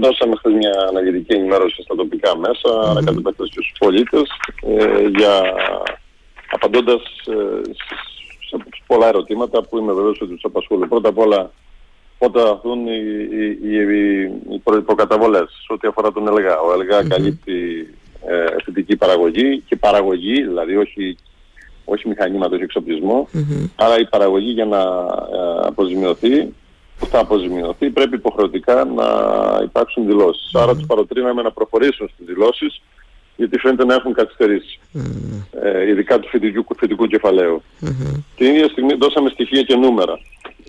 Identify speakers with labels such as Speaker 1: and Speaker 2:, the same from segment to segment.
Speaker 1: Δώσαμε χθες μια αναλυτική ενημέρωση στα τοπικά μέσα, mm-hmm. αλλά κατ' επέκταση και στους πολίτες, ε, για απαντώντας ε, σε πολλά ερωτήματα που είμαι βεβαίως ότι τους απασχολούν. Πρώτα απ' όλα, πότε θα δουν οι, οι, οι, οι προκαταβολές ό,τι αφορά τον ΕΛΓΑ. Ο ΕΛΓΑ mm-hmm. καλύπτει ε, αισθητική παραγωγή και παραγωγή, δηλαδή όχι, όχι μηχανήματα, όχι εξοπλισμό, mm-hmm. άρα η παραγωγή για να ε, αποζημιωθεί που θα αποζημιωθεί πρέπει υποχρεωτικά να υπάρξουν δηλώσεις. Mm. Άρα τους παροτρύναμε να προχωρήσουν στις δηλώσεις γιατί φαίνεται να έχουν καθυστερήσει. Mm. Ε, ειδικά του φοιτητικού, φοιτητικού κεφαλαίου. Mm-hmm. Την ίδια στιγμή δώσαμε στοιχεία και νούμερα.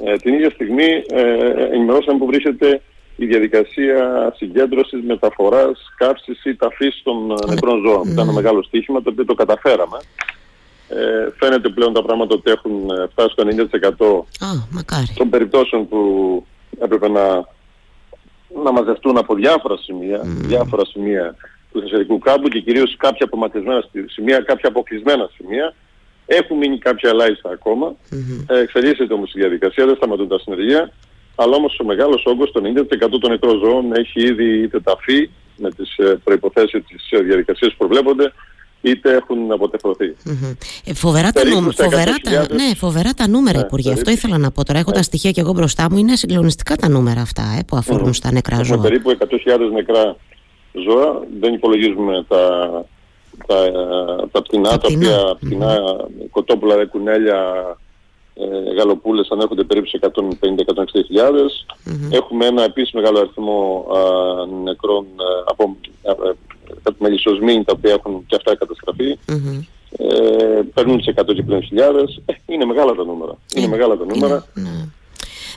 Speaker 1: Ε, την ίδια στιγμή ε, ενημερώσαμε που βρίσκεται η διαδικασία συγκέντρωσης, μεταφοράς, κάψης ή ταφής των mm. νεκρών ζώων. Mm. Ήταν ένα μεγάλο στοίχημα το οποίο το καταφέραμε. Ε, φαίνεται πλέον τα πράγματα ότι έχουν ε, φτάσει στο 90% των περιπτώσεων που έπρεπε να, να μαζευτούν από διάφορα σημεία, διάφορα σημεία του θεσσαλικού κάμπου και κυρίως κάποια απομακρυσμένα σημεία, κάποια αποκλεισμένα σημεία. Έχουν μείνει κάποια ελάχιστα ακόμα. Mm-hmm. Ε, εξελίσσεται όμως η διαδικασία, δεν σταματούν τα συνεργεία. Αλλά όμως ο μεγάλος όγκος, το 90% των νεκρών ζώων, έχει ήδη είτε ταφεί με τις ε, προϋποθέσεις της ε, διαδικασίας που προβλέπονται, είτε έχουν αποτεφρωθεί.
Speaker 2: Mm-hmm. Ε, φοβερά, τα νούμερα, φοβερά, τα, ναι, φοβερά τα νούμερα, ναι, Υπουργέ. Αυτό ήθελα να πω. Τώρα έχω ναι. τα στοιχεία και εγώ μπροστά μου. Είναι συγκλονιστικά τα νούμερα αυτά ε, που αφορούν mm-hmm. στα νεκρά ζώα.
Speaker 1: Έχουμε περίπου 100.000 νεκρά ζώα. Δεν υπολογίζουμε τα, τα, τα πτηνά, τα, τα οποία πτηνά, mm-hmm. κοτόπουλα, κουνέλια, ε, γαλοπούλες ανέρχονται περίπου σε 150-160 mm-hmm. Έχουμε ένα επίσης μεγάλο αριθμό α, νεκρών α, από μελισσοσμήνη τα οποία έχουν και αυτά καταστραφεί. Mm-hmm. Ε, παίρνουν σε 100 και πλέον χιλιάδες. Ε, είναι μεγάλα τα νούμερα. Είναι ε, μεγάλα τα νούμερα. Είναι, ναι.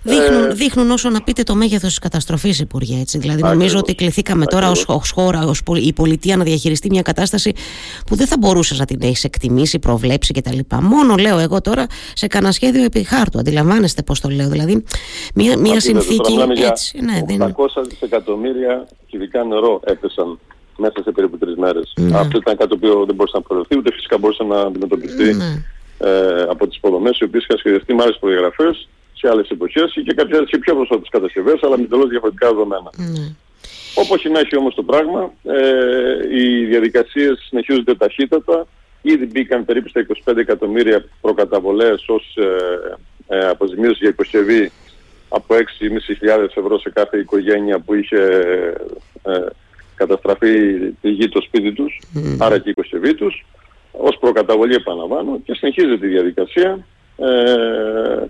Speaker 2: Δείχνουν, ε, δείχνουν όσο να πείτε το μέγεθος της καταστροφής, Υπουργέ. Έτσι. Δηλαδή, νομίζω ότι κληθήκαμε τώρα ω χώρα, ως η πολιτεία να διαχειριστεί μια κατάσταση που δεν θα μπορούσες να την έχεις εκτιμήσει, προβλέψει κτλ. Μόνο λέω εγώ τώρα σε κανένα σχέδιο επί χάρτου. Αντιλαμβάνεστε πώς το λέω. Δηλαδή, μια, μια συνθήκη. Έτσι,
Speaker 1: ναι, 800 δισεκατομμύρια κυβικά νερό έπεσαν μέσα σε περίπου τρεις μέρες. Ναι. Αυτό ήταν κάτι που δεν μπορούσε να προβλεφθεί, ούτε φυσικά μπορούσε να αντιμετωπιστεί ναι. ε, από τις υποδομές, οι οποίες είχαν σχεδιαστεί με άλλες προδιαγραφές σε άλλες εποχές και κάποιες σε πιο πρόσφατε κατασκευές, αλλά με τελώ διαφορετικά δεδομένα. Ναι. Όπως να έχει όμως το πράγμα, ε, οι διαδικασίες συνεχίζονται ταχύτατα. Ήδη μπήκαν περίπου στα 25 εκατομμύρια προκαταβολές ως ε, ε, αποζημίωση για υποσκευή από 6.500 ευρώ σε κάθε οικογένεια που είχε ε, καταστραφεί τη γη το σπίτι τους, mm. άρα και η οικοσεβή τους, ως προκαταβολή επαναλαμβάνω και συνεχίζεται η διαδικασία ε,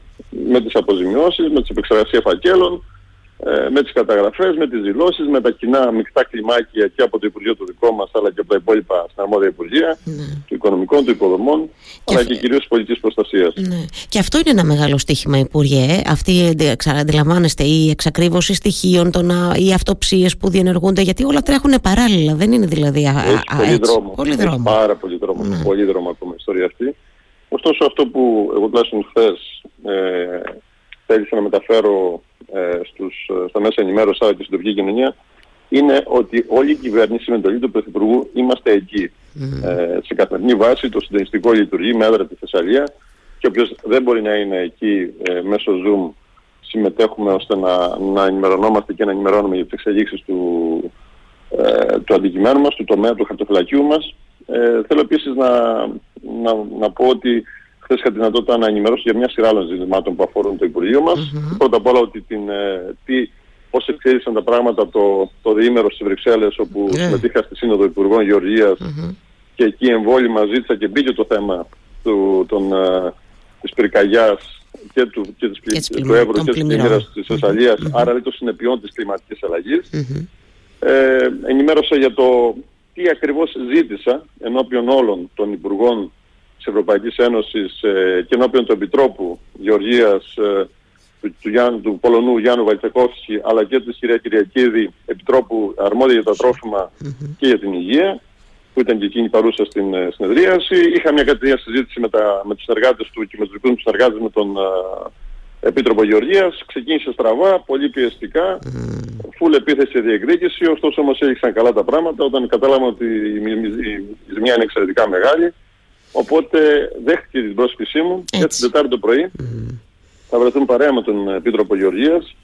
Speaker 1: με τις αποζημιώσεις, με τις επεξεργασία φακέλων, ε, με τις καταγραφές, με τις δηλώσεις, με τα κοινά μεικτά κλιμάκια και από το Υπουργείο του δικό μας αλλά και από τα υπόλοιπα στην αρμόδια Υπουργεία, mm. του Οικονομικών, του Υποδομών, και αλλά και κυρίως της πολιτικής προστασίας.
Speaker 2: Ναι. Και αυτό είναι ένα μεγάλο στίχημα, Υπουργέ. Ε. Αυτή, αντιλαμβάνεστε, η εξακρίβωση στοιχείων, των, οι αυτοψίες που διενεργούνται, γιατί όλα τρέχουν παράλληλα, δεν είναι δηλαδή
Speaker 1: α, Έχει α, πολύ, δρόμο. πολύ δρόμο. Έχει πάρα πολύ δρόμο. Ναι. Πολύ δρόμο ακόμα η ιστορία αυτή. Ωστόσο αυτό που εγώ τουλάχιστον χθες ε, θέλησα να μεταφέρω ε, στους, στα μέσα ενημέρωσης αλλά και στην τοπική κοινωνία είναι ότι όλη η κυβέρνηση με εντολή του Πρωθυπουργού είμαστε εκεί. Mm. Ε, σε καθημερινή βάση το συντονιστικό λειτουργεί με έδρα τη Θεσσαλία και όποιος δεν μπορεί να είναι εκεί ε, μέσω Zoom συμμετέχουμε ώστε να, να ενημερωνόμαστε και να ενημερώνουμε για τις εξελίξεις του, ε, του αντικειμένου μας, του τομέα του χαρτοφυλακίου μας. Ε, θέλω επίσης να, να, να πω ότι χθες είχα τη δυνατότητα να ενημερώσω για μια σειρά άλλων ζητημάτων που αφορούν το Υπουργείο μας. Mm-hmm. Πρώτα απ' όλα ότι την, ε, τι, πώς εξέλιξαν τα πράγματα το, το διήμερο στις Βρυξέλλες όπου yeah. Ναι. συμμετείχα στη Σύνοδο Υπουργών Γεωργίας mm-hmm. και εκεί εμβόλυμα ζήτησα και μπήκε το θέμα του, των, ε, της πυρκαγιάς και του, και της, και του Εύρου και της πλημμύρας της Θεσσαλίας, mm-hmm. άρα δηλαδή των συνεπειών της κλιματικής αλλαγής. Mm-hmm. Ε, ενημέρωσα για το τι ακριβώς ζήτησα ενώπιον όλων των Υπουργών της Ευρωπαϊκής Ένωσης ε, και ενώπιον του Επιτρόπου Γεωργίας ε, του, του, Γιάννου, του Πολωνού Γιάννου Βαλτσεκόφσκι αλλά και της κυρία Κυριακίδη Επιτρόπου αρμόδια για τα τροφιμα και για την υγεία που ήταν και εκείνη παρούσα στην ε, συνεδρίαση. Είχα μια κατευθείαν συζήτηση με, τα, με τους συνεργάτες του και με τους δικούς μου συνεργάτες με τον ε, Επίτροπο Γεωργίας. Ξεκίνησε στραβά, πολύ πιεστικά, mm. φουλ επίθεση διεκδίκηση, ωστόσο όμως έλειξαν καλά τα πράγματα όταν κατάλαβα ότι η, η, η ζημιά είναι εξαιρετικά μεγάλη. Οπότε δέχτηκε την πρόσκλησή μου και την Τετάρτη το πρωί mm. θα βρεθούν παρέα με τον Επίτροπο Γεωργίας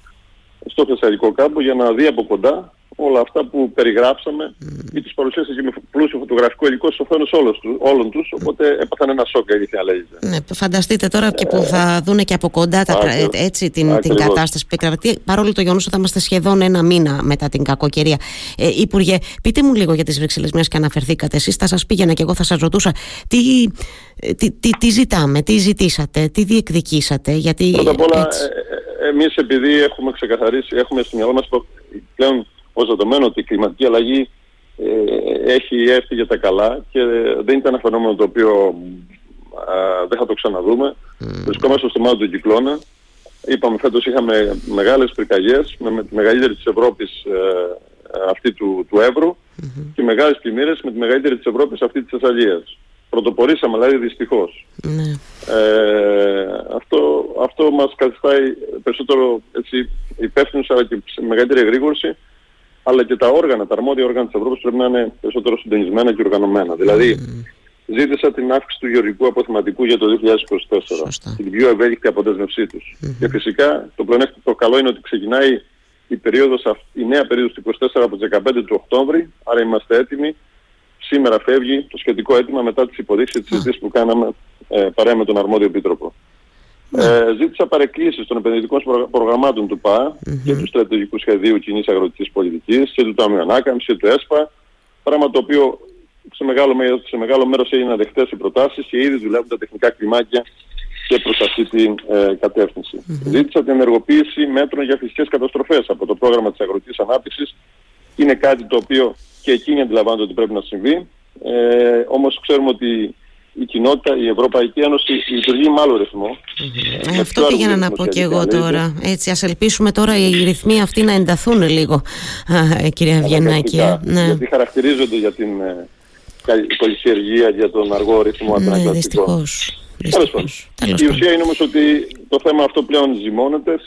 Speaker 1: στο Θεσσαλικό κάμπο για να δει από κοντά όλα αυτά που περιγράψαμε mm. ή τις παρουσίασε και με πλούσιο φωτογραφικό υλικό στους οθόνες όλων τους, οπότε έπαθαν ένα σοκ, αλήθεια λέγεται.
Speaker 2: Ναι, φανταστείτε τώρα και που ε, θα δούνε και από κοντά τα, έτσι, την, την κατάσταση που επικρατεί, παρόλο το γεγονός ότι θα είμαστε σχεδόν ένα μήνα μετά την κακοκαιρία. Ε, Υπουργέ, πείτε μου λίγο για τις Βρυξέλλες, μιας και αναφερθήκατε εσείς, θα σας πήγαινα και εγώ θα σας ρωτούσα τι, τι, τι, τι ζητάμε, τι ζητήσατε, τι διεκδικήσατε, γιατί...
Speaker 1: Πρώτα απ' όλα, έτσι. Ε, ε, εμείς επειδή έχουμε ξεκαθαρίσει, έχουμε στο μυαλό μας πλέον ως δεδομένο ότι η κλιματική αλλαγή ε, έχει έρθει για τα καλά και δεν ήταν ένα φαινόμενο το οποίο δεν θα το ξαναδούμε. Mm. Βρισκόμαστε στο μάτι του κυκλώνα. Είπαμε φέτος είχαμε μεγάλες πυρκαγιές με, τη μεγαλύτερη της Ευρώπης ε, αυτή του, του ευρου και μεγάλες πλημμύρες με τη μεγαλύτερη της Ευρώπης αυτή της Θεσσαλίας. Πρωτοπορήσαμε δηλαδή δυστυχώς.
Speaker 2: Ναι.
Speaker 1: Ε, αυτό, αυτό μας καθιστάει περισσότερο έτσι, υπεύθυνους αλλά και σε μεγαλύτερη εγρήγορση αλλά και τα όργανα, τα αρμόδια όργανα της Ευρώπης πρέπει να είναι περισσότερο συντονισμένα και οργανωμένα. Δηλαδή, ζήτησα την αύξηση του γεωργικού αποθεματικού για το 2024 Σωστά. την πιο ευέλικτη αποδέσμευσή τους. Και φυσικά το, το καλό είναι ότι ξεκινάει η, περίοδος, η νέα περίοδος του 24 από τις 15 του Οκτώβρη, άρα είμαστε έτοιμοι. Σήμερα φεύγει το σχετικό αίτημα μετά τις υποδείξεις της συζήτησης που κάναμε ε, παρέα με τον αρμόδιο επίτροπο. Ναι. Ε, ζήτησα παρεκκλήσεις των επενδυτικών προγραμμάτων του ΠΑ και του στρατηγικού σχεδίου κοινής αγροτικής πολιτικής και του Ταμείου Ανάκαμψης και του ΕΣΠΑ, πράγμα το οποίο σε μεγάλο, σε μεγάλο μέρος έγιναν δεχτές οι προτάσεις και ήδη δουλεύουν τα τεχνικά κλιμάκια και προς αυτή την ε, κατεύθυνση. Ζήτησα την ενεργοποίηση μέτρων για φυσικές καταστροφές από το πρόγραμμα της αγροτικής ανάπτυξης. Είναι κάτι το οποίο και εκείνοι αντιλαμβάνονται ότι πρέπει να συμβεί. Ε, όμως ξέρουμε ότι η κοινότητα, η Ευρωπαϊκή Ένωση λειτουργεί με άλλο ρυθμό.
Speaker 2: Ε, αυτό πήγαινα να πω και εγώ τώρα. Έτσι, ας ελπίσουμε τώρα οι ρυθμοί αυτοί να ενταθούν λίγο, ε, κυρία Βιεννάκη.
Speaker 1: Ε. Ναι. Γιατί χαρακτηρίζονται για την ε, κολυσιεργία, για τον αργό ρυθμό
Speaker 2: ναι, δυστυχώς.
Speaker 1: Η ουσία είναι όμως ότι το θέμα αυτό πλέον ζυμώνεται,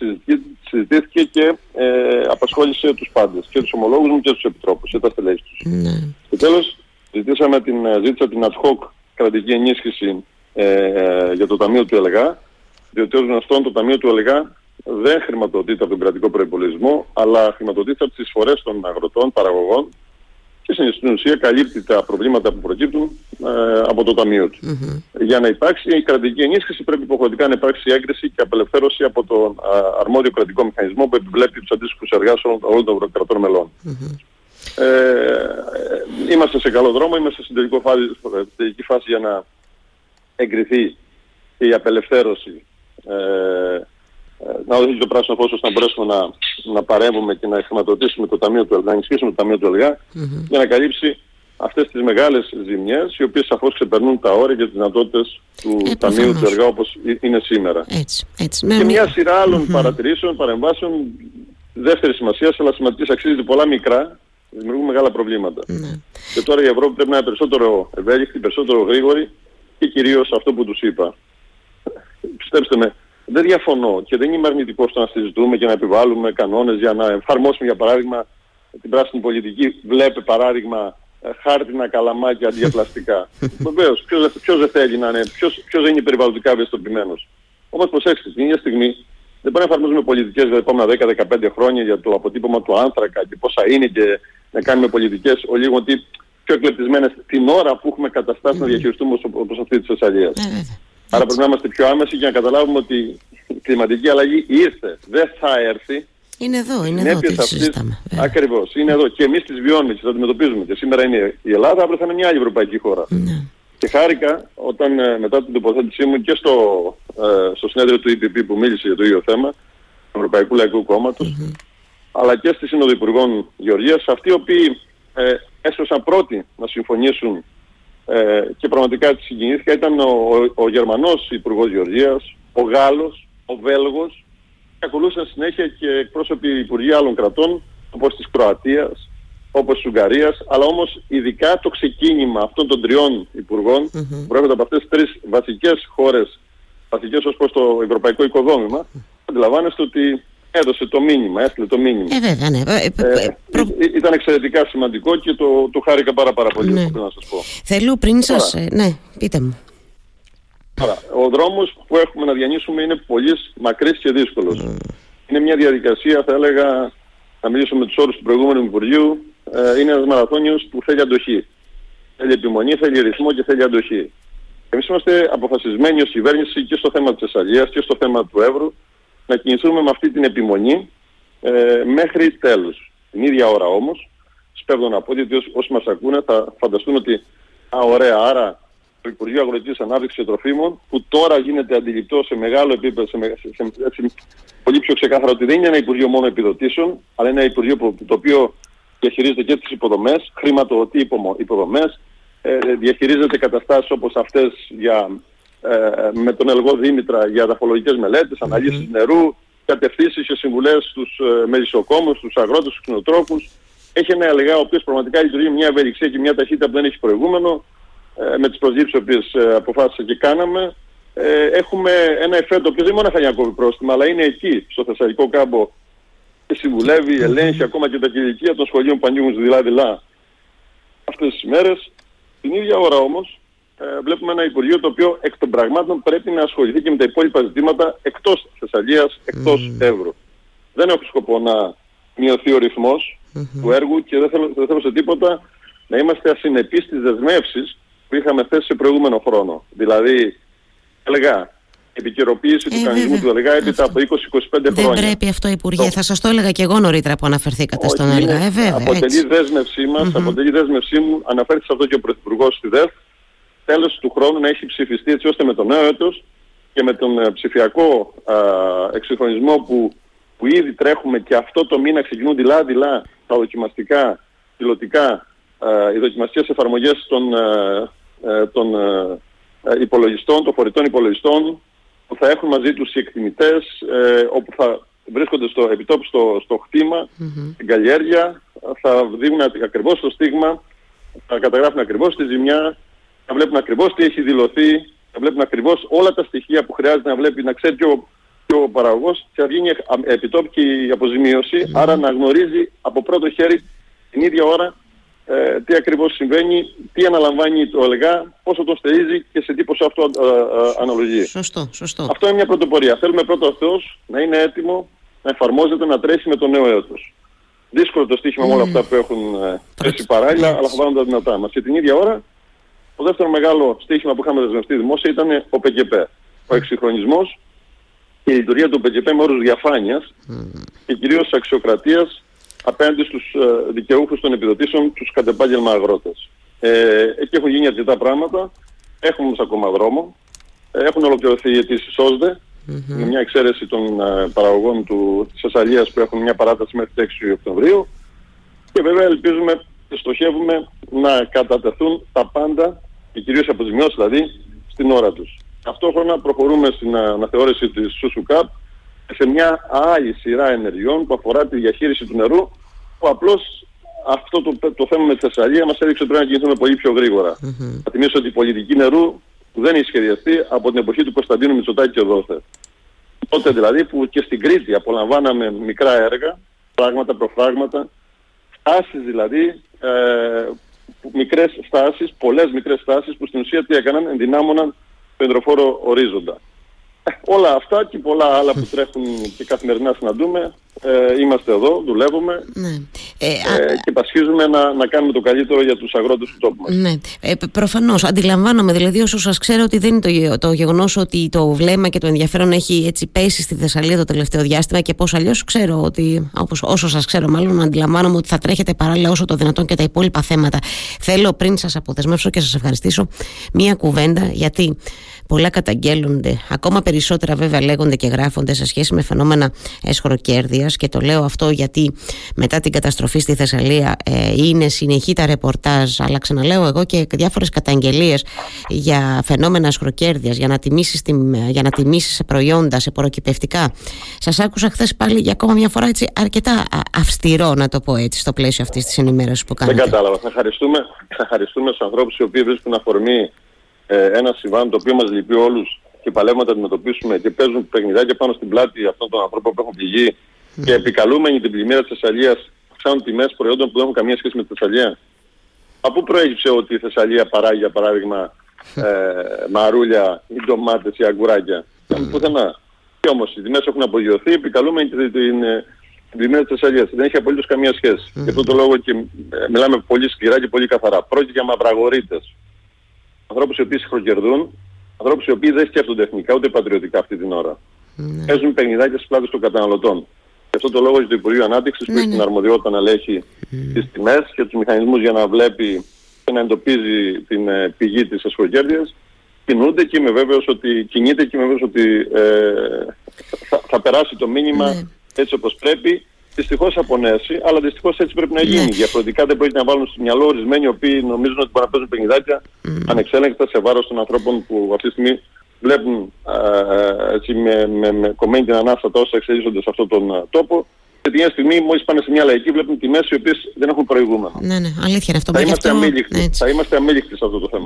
Speaker 1: συζητήθηκε και ε, απασχόλησε τους πάντες, και τους ομολόγους μου και τους επιτρόπους, και τα στελέχη τους.
Speaker 2: Ναι.
Speaker 1: Και τέλος, ζητήσαμε την, ζήτησα την ad hoc κρατική ενίσχυση ε, για το Ταμείο του ΕΛΓΑ, διότι ως γνωστόν το Ταμείο του ΕΛΓΑ δεν χρηματοδοτείται από τον κρατικό προϋπολογισμό, αλλά χρηματοδοτείται από τις εισφορές των αγροτών, παραγωγών και στην ουσία καλύπτει τα προβλήματα που προκύπτουν ε, από το Ταμείο του. Για να υπάρξει η κρατική ενίσχυση πρέπει υποχρεωτικά να υπάρξει έγκριση και απελευθέρωση από τον αρμόδιο κρατικό μηχανισμό που επιβλέπει τους αντίστοιχους εργάσεων όλων των κρατών μελών. Ε, είμαστε σε καλό δρόμο, είμαστε στην τελική φάση, τελική φάση για να εγκριθεί η απελευθέρωση ε, ε να οδηγήσει το πράσινο φως ώστε να μπορέσουμε να, να παρέμβουμε και να χρηματοδοτήσουμε το Ταμείο του ΕΛΓΑ, να ενισχύσουμε το Ταμείο του ΕΛΓΑ mm-hmm. για να καλύψει αυτές τις μεγάλες ζημιές οι οποίες σαφώς ξεπερνούν τα όρια και τις δυνατότητες του ε, Ταμείου του ΕΛΓΑ όπως είναι σήμερα.
Speaker 2: Έτσι, έτσι.
Speaker 1: Και μια σειρά άλλων mm-hmm. παρατηρήσεων, παρεμβάσεων δεύτερη σημασία, αλλά σημαντικής αξίζει πολλά μικρά δημιουργούν μεγάλα προβλήματα.
Speaker 2: Ναι.
Speaker 1: Και τώρα η Ευρώπη πρέπει να είναι περισσότερο ευέλικτη, περισσότερο γρήγορη και κυρίως αυτό που τους είπα. Πιστέψτε με, δεν διαφωνώ και δεν είμαι αρνητικός στο να συζητούμε και να επιβάλλουμε κανόνες για να εφαρμόσουμε για παράδειγμα την πράσινη πολιτική. Βλέπε παράδειγμα ε, χάρτινα καλαμάκια αντί για πλαστικά. Βεβαίως, ποιος, ποιος δεν θέλει να είναι, ποιος, ποιος δεν είναι περιβαλλοντικά ευαισθητοποιημένος. Όμως προσέξτε, την ίδια στιγμή δεν μπορούμε να εφαρμόζουμε πολιτικές για τα επόμενα 10-15 χρόνια για το αποτύπωμα του άνθρακα και πόσα είναι και να κάνουμε πολιτικές ο λίγο τι πιο εκλεπτισμένες την ώρα που έχουμε καταστάσει να διαχειριστούμε όπως αυτή της Θεσσαλίας.
Speaker 2: Ναι,
Speaker 1: Άρα πρέπει να είμαστε πιο άμεσοι για να καταλάβουμε ότι η κλιματική αλλαγή ήρθε, δεν θα έρθει.
Speaker 2: Είναι εδώ, είναι εδώ τι συζητάμε.
Speaker 1: Ακριβώς, είναι εδώ και εμείς τις βιώνουμε και τις αντιμετωπίζουμε. Και σήμερα είναι η Ελλάδα, αύριο θα είναι μια άλλη ευρωπαϊκή χώρα.
Speaker 2: Ναι.
Speaker 1: Και χάρηκα όταν ε, μετά την τοποθέτησή μου και στο, ε, στο συνέδριο του EPP που μίλησε για το ίδιο θέμα, του Ευρωπαϊκού Λαϊκού Κόμματος, αλλά και στη Σύνοδο Υπουργών Γεωργίας, αυτοί οι οποίοι ε, έσωσαν πρώτοι να συμφωνήσουν ε, και πραγματικά έτσι συγκινήθηκα. Ήταν ο, ο, ο Γερμανός Υπουργός Γεωργίας, ο Γάλλος, ο Βέλγος και ακολούθησαν συνέχεια και εκπρόσωποι Υπουργοί άλλων κρατών όπως της Κροατίας, όπως της Ουγγαρίας, αλλά όμως ειδικά το ξεκίνημα αυτών των τριών υπουργών mm-hmm. που προέρχονται από αυτές τις τρεις βασικές χώρες, βασικές ως προς το ευρωπαϊκό οικοδόμημα, αντιλαμβάνεστε ότι έδωσε το μήνυμα, έστειλε το μήνυμα.
Speaker 2: Ε, βέβαια, ναι. Ε, ε,
Speaker 1: ε προ... Ήταν εξαιρετικά σημαντικό και το, το χάρηκα πάρα, πάρα πολύ, ναι. να σας πω.
Speaker 2: Θέλω πριν σας... ναι, πείτε μου.
Speaker 1: Άρα, ο δρόμος που έχουμε να διανύσουμε είναι πολύ μακρύς και δύσκολος. Είναι μια διαδικασία, θα έλεγα, να μιλήσω με τους όρους του προηγούμενου Υπουργείου, ε, είναι ένας μαραθώνιος που θέλει αντοχή. Θέλει επιμονή, θέλει ρυθμό και θέλει αντοχή. Εμείς είμαστε αποφασισμένοι ως κυβέρνηση και στο θέμα της Θεσσαλίας και στο θέμα του Εύρου να κινηθούμε με αυτή την επιμονή ε, μέχρι τέλους. Την ίδια ώρα όμως, σπέβδω να πω, ότι όσοι μας ακούνε θα φανταστούν ότι α, ωραία, άρα το Υπουργείο Αγροτικής Ανάπτυξης και Τροφίμων, που τώρα γίνεται αντιληπτό σε μεγάλο επίπεδο, σε, σε, σε, πολύ πιο ξεκάθαρα ότι δεν είναι ένα Υπουργείο μόνο επιδοτήσεων, αλλά είναι ένα Υπουργείο το οποίο διαχειρίζεται και τις υποδομές, χρηματοδοτεί υποδομές, ε, διαχειρίζεται καταστάσεις όπως αυτές για, ε, με τον Ελγό Δήμητρα για δαφολογικές μελέτες, αναλύσεις νερού, κατευθύνσεις και συμβουλές στους ε, μελισσοκόμους, στους αγρότες, στους κτηνοτρόφους. Έχει ένα ελεγά ο οποίος πραγματικά λειτουργεί μια ευελιξία και μια ταχύτητα που δεν έχει προηγούμενο ε, με τις προσδίψεις που οποίες ε, αποφάσισα και κάναμε. Ε, έχουμε ένα εφέ το οποίο δεν μόνο θα κόβει πρόστιμα, αλλά είναι εκεί, στο Θεσσαλικό κάμπο και συμβουλεύει, ελέγχει ακόμα και τα κηλικία των σχολείων που ανοίγουν δειλά-δειλά αυτές τις μέρες. Την ίδια ώρα όμως ε, βλέπουμε ένα Υπουργείο το οποίο εκ των πραγμάτων πρέπει να ασχοληθεί και με τα υπόλοιπα ζητήματα εκτός Θεσσαλίας, εκτός mm. Εύρου. Δεν έχω σκοπό να μειωθεί ο ρυθμος του έργου και δεν θέλω, δεν θέλω σε τίποτα να είμαστε ασυνεπείς στις δεσμεύσεις που είχαμε θέσει σε προηγούμενο χρόνο. Δηλαδή, έλεγα, επικαιροποίηση του ε, κανονισμού του ΕΛΓΑ έπειτα από 20-25 χρόνια.
Speaker 2: Δεν πρέπει αυτό, Υπουργέ. Το... Θα σας το έλεγα και εγώ νωρίτερα που αναφερθήκατε στον ΕΛΓΑ. Ε, βέβαια,
Speaker 1: αποτελεί δέσμευσή μας, mm-hmm. αποτελεί δέσμευσή μου, αναφέρθηκε σε αυτό και ο Πρωθυπουργός στη ΔΕΦ, τέλος του χρόνου να έχει ψηφιστεί έτσι ώστε με το νέο έτος και με τον ε, ψηφιακό α, εξυγχρονισμό που, που ήδη τρέχουμε και αυτό το μήνα ξεκινούν δειλά-δειλά τα δοκιμαστικά, πιλωτικά, οι δοκιμαστικές εφαρμογές των, ε, των υπολογιστών, των φορητών υπολογιστών που θα έχουν μαζί τους οι εκτιμητές, ε, όπου θα βρίσκονται στο επιτόπου στο, στο χτήμα, mm-hmm. στην καλλιέργεια, θα δίνουν ακριβώς το στίγμα, θα καταγράφουν ακριβώς τη ζημιά, θα βλέπουν ακριβώς τι έχει δηλωθεί, θα βλέπουν ακριβώς όλα τα στοιχεία που χρειάζεται να βλέπει, να ξέρει και ο, και ο παραγωγός και θα βγει επιτόπικη αποζημίωση, mm-hmm. άρα να γνωρίζει από πρώτο χέρι την ίδια ώρα ε, τι ακριβώς συμβαίνει, τι αναλαμβάνει το ΕΛΓΑ, πόσο το στηρίζει και σε τι ποσό αυτό ε, ε, αναλογεί.
Speaker 2: Σωστό, σωστό.
Speaker 1: Αυτό είναι μια πρωτοπορία. Θέλουμε πρώτο αυτός να είναι έτοιμο να εφαρμόζεται, να τρέχει με το νέο έτος. Δύσκολο το στοίχημα mm. με όλα αυτά που έχουν τρέσει παράλληλα, αλλά θα βάλουν τα δυνατά μας. Και την ίδια ώρα, το δεύτερο μεγάλο στοίχημα που είχαμε δεσμευτεί δημόσια ήταν ο ΠΚΠ. Ο εξυγχρονισμός και η λειτουργία του ΠΚΠ με όρους διαφάνειας mm. και κυρίως αξιοκρατίας απέναντι στους ε, δικαιούχους των επιδοτήσεων, τους κατεπάγγελμα αγρότες. Ε, εκεί έχουν γίνει αρκετά πράγματα, έχουμε όμως ακόμα δρόμο, ε, έχουν ολοκληρωθεί οι αιτήσεις ΩΣΔΕ, με μια εξαίρεση των ε, παραγωγών του, της Ασαλίας που έχουν μια παράταση μέχρι 6 Οκτωβρίου και βέβαια ελπίζουμε και στοχεύουμε να κατατεθούν τα πάντα και κυρίως αποζημιώσεις δηλαδή στην ώρα τους. Ταυτόχρονα προχωρούμε στην αναθεώρηση της ΣΟΣΟΚΑΠ σε μια άλλη σειρά ενεργειών που αφορά τη διαχείριση του νερού που απλώς αυτό το, το θέμα με τη Θεσσαλία μας έδειξε ότι πρέπει να κινηθούμε πολύ πιο γρήγορα. Mm-hmm. Θα θυμίσω ότι η πολιτική νερού δεν έχει σχεδιαστεί από την εποχή του Κωνσταντίνου Μητσοτάκη και Δόθε. Τότε δηλαδή που και στην Κρήτη απολαμβάναμε μικρά έργα, πράγματα, προφράγματα, στάσεις δηλαδή, ε, μικρές στάσεις, πολλές μικρές στάσεις που στην ουσία τι έκαναν, ενδυνάμωναν το υδροφόρο ορίζοντα. Όλα αυτά και πολλά άλλα που τρέχουν και καθημερινά συναντούμε. Ε, είμαστε εδώ, δουλεύουμε ναι. ε, ε, και πασχίζουμε να, να κάνουμε το καλύτερο για τους αγρότες του τόπου μας.
Speaker 2: Ναι. Ε, προφανώς, αντιλαμβάνομαι δηλαδή όσο σας ξέρω ότι δεν είναι το, το γεγονός ότι το βλέμμα και το ενδιαφέρον έχει έτσι πέσει στη Θεσσαλία το τελευταίο διάστημα και πώς αλλιώς ξέρω ότι, όπως, όσο σας ξέρω μάλλον αντιλαμβάνομαι ότι θα τρέχετε παράλληλα όσο το δυνατόν και τα υπόλοιπα θέματα. Θέλω πριν σας αποδεσμεύσω και σας ευχαριστήσω μία κουβέντα γιατί πολλά καταγγέλλονται, ακόμα περισσότερα βέβαια λέγονται και γράφονται σε σχέση με φαινόμενα εσχροκέρδειας και το λέω αυτό γιατί μετά την καταστροφή στη Θεσσαλία ε, είναι συνεχή τα ρεπορτάζ αλλά ξαναλέω εγώ και διάφορες καταγγελίες για φαινόμενα εσχροκέρδειας για να τιμήσεις, για να τιμήσεις σε προϊόντα, σε προκυπευτικά. Σας άκουσα χθες πάλι για ακόμα μια φορά έτσι αρκετά αυστηρό να το πω έτσι στο πλαίσιο αυτής της ενημέρωσης που κάνετε.
Speaker 1: Δεν κατάλαβα. Θα χαριστούμε, θα χαριστούμε στους ανθρώπους οι οποίοι βρίσκουν αφορμή ε, ένα συμβάν το οποίο μας λυπεί όλους και παλεύουμε να το αντιμετωπίσουμε και παίζουν παιχνιδάκια πάνω στην πλάτη αυτών των ανθρώπων που έχουν πληγεί mm. και επικαλούμενοι την πλημμύρα της Θεσσαλίας αυξάνουν τιμές προϊόντων που δεν έχουν καμία σχέση με τη Θεσσαλία. Από πού προέκυψε ότι η Θεσσαλία παράγει για παράδειγμα ε, μαρούλια ή ντομάτες ή αγκουράκια; Mm. Πουθενά. Και όμως οι τιμές έχουν απογειωθεί επικαλούμενοι την, την, την πλημμύρα της Θεσσαλίας. Δεν έχει απολύτως καμία σχέση. Mm. Γι' αυτό το λόγο και ε, μιλάμε πολύ σκληρά και πολύ καθαρά. Πρόκειται για μαυραγορείτες. Ανθρώπους οι οποίοι συγχροκερδούν, ανθρώπους οι οποίοι δεν σκέφτονται εθνικά ούτε πατριωτικά αυτή την ώρα. Mm. Παίζουν παιχνιδάκια στις πλάτες των καταναλωτών. Γι' αυτό το λόγο το Υπουργείο Ανάπτυξης που έχει την αρμοδιότητα να ελέγχει mm. τις τιμές και τους μηχανισμούς για να βλέπει και να εντοπίζει την ε, πηγή της εσχροκέρδειας κινούνται και είμαι βέβαιος ότι κινείται και είμαι βέβαιος ότι ε, θα, θα, περάσει το μήνυμα ναι. έτσι όπως πρέπει. Δυστυχώς απονέσει, αλλά δυστυχώς έτσι πρέπει να γίνει. Ναι. Διαφορετικά δεν μπορεί να βάλουν στο μυαλό ορισμένοι οι οποίοι νομίζουν ότι μπορούν να παίζουν παιχνιδάκια mm. ανεξέλεγκτα σε βάρος των ανθρώπων που αυτή τη στιγμή βλέπουν ε, έτσι, με, με, με κομμένη την ανάσα όσα εξελίσσονται σε αυτόν τον uh, τόπο. Και την στιγμή, μόλις πάνε σε μια λαϊκή, βλέπουν τιμές οι οποίες δεν έχουν προηγούμενο.
Speaker 2: Ναι, ναι, αλήθεια είναι αυτό.
Speaker 1: Θα, είμαστε, αυτό... αμήλικτοι, θα είμαστε αμήλικτοι σε αυτό το θέμα.